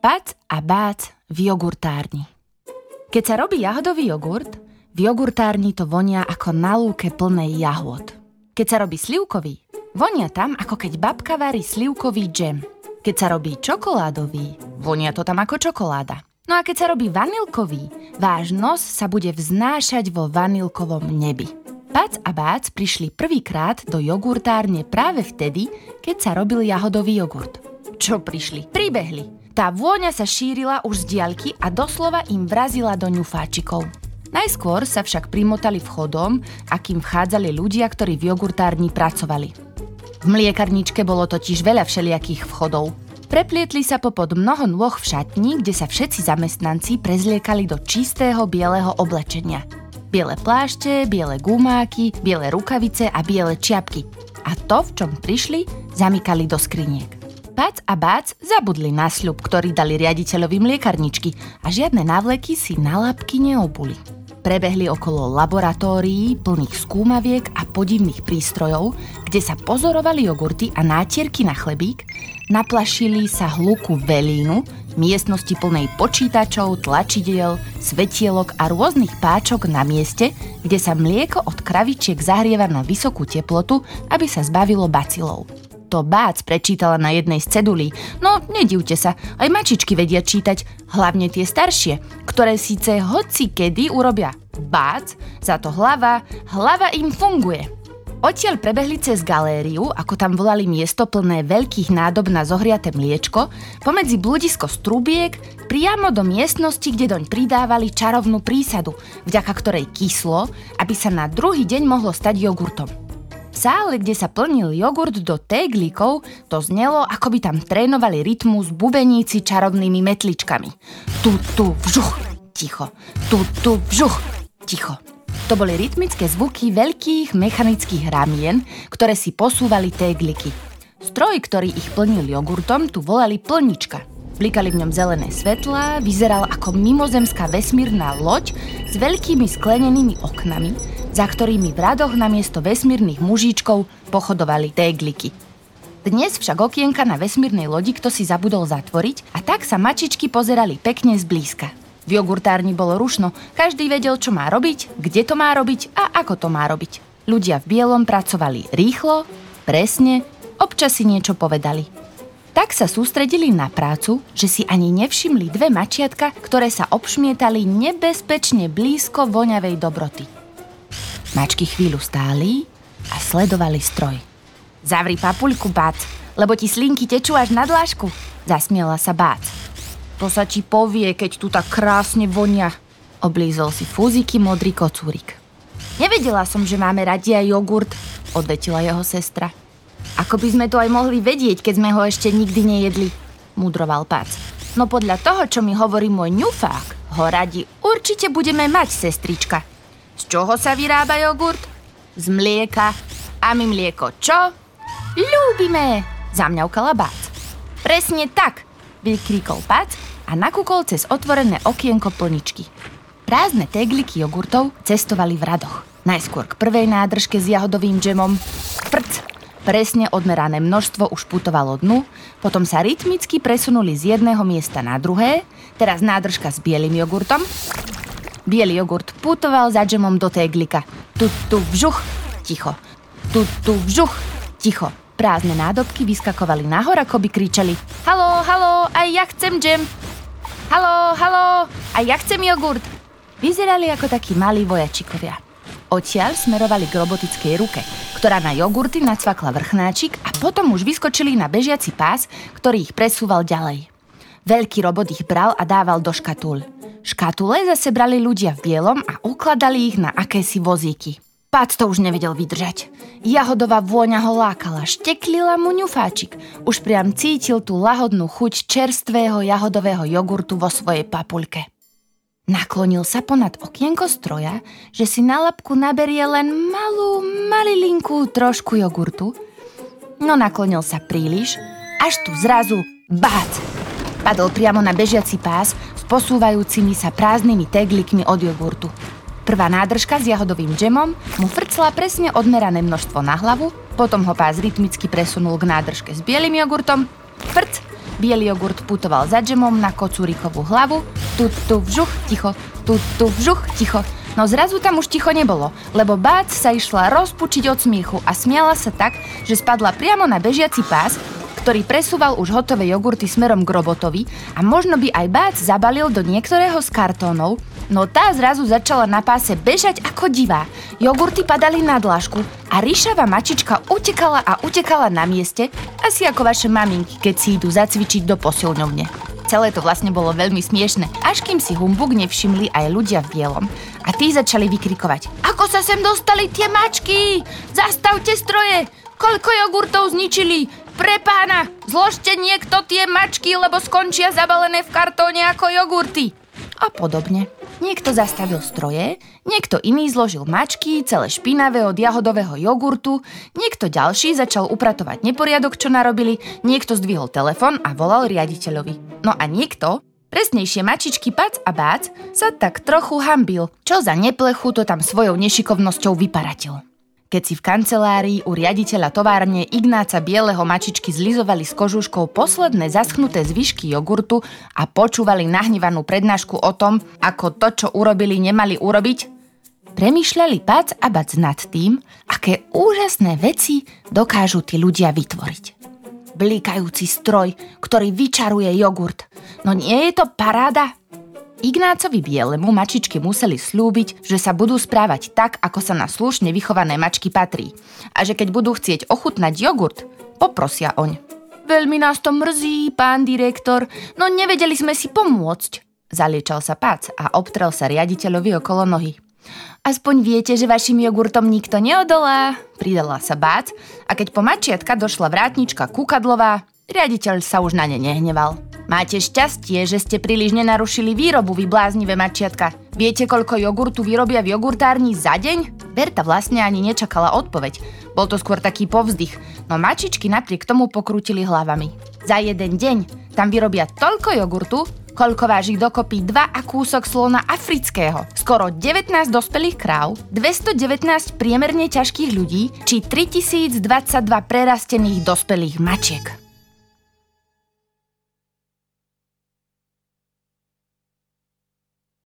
Pac a bác v jogurtárni. Keď sa robí jahodový jogurt, v jogurtárni to vonia ako na lúke plnej jahôd. Keď sa robí slivkový, vonia tam ako keď babka varí slivkový džem. Keď sa robí čokoládový, vonia to tam ako čokoláda. No a keď sa robí vanilkový, váš nos sa bude vznášať vo vanilkovom nebi. Pac a Bác prišli prvýkrát do jogurtárne práve vtedy, keď sa robil jahodový jogurt. Čo prišli? Pribehli. Tá vôňa sa šírila už z diaľky a doslova im vrazila do ňufáčikov. Najskôr sa však primotali vchodom, akým vchádzali ľudia, ktorí v jogurtárni pracovali. V mliekarničke bolo totiž veľa všelijakých vchodov. Preplietli sa popod mnoho nôh v šatni, kde sa všetci zamestnanci prezliekali do čistého bieleho oblečenia. Biele plášte, biele gumáky, biele rukavice a biele čiapky. A to, v čom prišli, zamykali do skriniek. Pac a Bác zabudli na sľub, ktorý dali riaditeľovi mliekarničky a žiadne návleky si na labky neobuli. Prebehli okolo laboratórií plných skúmaviek a podivných prístrojov, kde sa pozorovali jogurty a nátierky na chlebík, naplašili sa hluku velínu, miestnosti plnej počítačov, tlačidiel, svetielok a rôznych páčok na mieste, kde sa mlieko od kravičiek zahrieva na vysokú teplotu, aby sa zbavilo bacilov to Bác prečítala na jednej z cedulí. No, nedivte sa, aj mačičky vedia čítať, hlavne tie staršie, ktoré síce hoci kedy urobia Bác, za to hlava, hlava im funguje. Odtiaľ prebehli cez galériu, ako tam volali miesto plné veľkých nádob na zohriaté mliečko, pomedzi bludisko strubiek, priamo do miestnosti, kde doň pridávali čarovnú prísadu, vďaka ktorej kyslo, aby sa na druhý deň mohlo stať jogurtom sále, kde sa plnil jogurt do téglíkov, to znelo, ako by tam trénovali rytmus bubeníci čarovnými metličkami. Tu, tu, vžuch, ticho. Tu, tu, vžuch, ticho. To boli rytmické zvuky veľkých mechanických ramien, ktoré si posúvali tégliky. Stroj, ktorý ich plnil jogurtom, tu volali plnička. Blikali v ňom zelené svetlá, vyzeral ako mimozemská vesmírna loď s veľkými sklenenými oknami, za ktorými v radoch namiesto vesmírnych mužičkov pochodovali tégliky. Dnes však okienka na vesmírnej lodi kto si zabudol zatvoriť a tak sa mačičky pozerali pekne zblízka. V jogurtárni bolo rušno, každý vedel, čo má robiť, kde to má robiť a ako to má robiť. Ľudia v bielom pracovali rýchlo, presne, občas si niečo povedali. Tak sa sústredili na prácu, že si ani nevšimli dve mačiatka, ktoré sa obšmietali nebezpečne blízko voňavej dobroty. Mačky chvíľu stáli a sledovali stroj. Zavri papuľku, Bác, lebo ti slinky tečú až na dlášku, zasmiela sa Bác. To sa ti povie, keď tu tak krásne vonia, oblízol si fúziky modrý kocúrik. Nevedela som, že máme radi aj jogurt, odvetila jeho sestra. Ako by sme to aj mohli vedieť, keď sme ho ešte nikdy nejedli, mudroval Pác. No podľa toho, čo mi hovorí môj ňufák, ho radi určite budeme mať, sestrička, z čoho sa vyrába jogurt? Z mlieka. A my mlieko čo? Ľúbime, zamňaukala Bác. Presne tak, vykríkol Pac a nakúkol cez otvorené okienko plničky. Prázdne tegliky jogurtov cestovali v radoch. Najskôr k prvej nádržke s jahodovým džemom. Prc! Presne odmerané množstvo už putovalo dnu, potom sa rytmicky presunuli z jedného miesta na druhé, teraz nádržka s bielým jogurtom, Bielý jogurt putoval za džemom do téglika. Tu, tu, vžuch, ticho. Tu, tu, vžuch, ticho. Prázdne nádobky vyskakovali nahor, ako by kričali Halo, halo, aj ja chcem džem. Halo, halo, aj ja chcem jogurt. Vyzerali ako takí malí vojačikovia. Odtiaľ smerovali k robotickej ruke, ktorá na jogurty nacvakla vrchnáčik a potom už vyskočili na bežiaci pás, ktorý ich presúval ďalej. Veľký robot ich bral a dával do škatúľ. Škatule zase brali ľudia v bielom a ukladali ich na akési vozíky. Pác to už nevedel vydržať. Jahodová vôňa ho lákala, šteklila mu ňufáčik. Už priam cítil tú lahodnú chuť čerstvého jahodového jogurtu vo svojej papuľke. Naklonil sa ponad okienko stroja, že si na labku naberie len malú, malilinkú trošku jogurtu. No naklonil sa príliš, až tu zrazu bác! Padol priamo na bežiaci pás posúvajúcimi sa prázdnymi teglikmi od jogurtu. Prvá nádržka s jahodovým džemom mu frcla presne odmerané množstvo na hlavu, potom ho pás rytmicky presunul k nádržke s bielým jogurtom, frc, Bielý jogurt putoval za džemom na kocúrikovú hlavu, tu tu vžuch, ticho, tu tu vžuch, ticho. No zrazu tam už ticho nebolo, lebo Bác sa išla rozpučiť od smiechu a smiala sa tak, že spadla priamo na bežiaci pás, ktorý presúval už hotové jogurty smerom k robotovi a možno by aj Bác zabalil do niektorého z kartónov, no tá zrazu začala na páse bežať ako divá. Jogurty padali na dlažku a ríšava mačička utekala a utekala na mieste, asi ako vaše maminky, keď si idú zacvičiť do posilňovne. Celé to vlastne bolo veľmi smiešne, až kým si humbug nevšimli aj ľudia v bielom. A tí začali vykrikovať. Ako sa sem dostali tie mačky? Zastavte stroje! Koľko jogurtov zničili? Pre pána, zložte niekto tie mačky, lebo skončia zabalené v kartóne ako jogurty. A podobne. Niekto zastavil stroje, niekto iný zložil mačky, celé špinavé od jahodového jogurtu, niekto ďalší začal upratovať neporiadok, čo narobili, niekto zdvihol telefon a volal riaditeľovi. No a niekto, presnejšie mačičky Pac a Bác, sa tak trochu hambil, čo za neplechu to tam svojou nešikovnosťou vyparatil. Keď si v kancelárii u riaditeľa továrne Ignáca Bieleho mačičky zlizovali s kožuškou posledné zaschnuté zvyšky jogurtu a počúvali nahnevanú prednášku o tom, ako to, čo urobili, nemali urobiť, premýšľali Pac a Bac nad tým, aké úžasné veci dokážu tí ľudia vytvoriť. Blíkajúci stroj, ktorý vyčaruje jogurt. No nie je to paráda? Ignácovi Bielemu mačičky museli slúbiť, že sa budú správať tak, ako sa na slušne vychované mačky patrí. A že keď budú chcieť ochutnať jogurt, poprosia oň. Veľmi nás to mrzí, pán direktor, no nevedeli sme si pomôcť. Zaliečal sa Pac a obtrel sa riaditeľovi okolo nohy. Aspoň viete, že vašim jogurtom nikto neodolá, pridala sa Bác a keď po mačiatka došla vrátnička Kukadlová, riaditeľ sa už na ne nehneval. Máte šťastie, že ste príliš nenarušili výrobu, vy bláznivé mačiatka. Viete, koľko jogurtu vyrobia v jogurtárni za deň? Berta vlastne ani nečakala odpoveď. Bol to skôr taký povzdych, no mačičky napriek tomu pokrútili hlavami. Za jeden deň tam vyrobia toľko jogurtu, koľko váži dokopy 2 a kúsok slona afrického, skoro 19 dospelých kráv, 219 priemerne ťažkých ľudí či 3022 prerastených dospelých mačiek.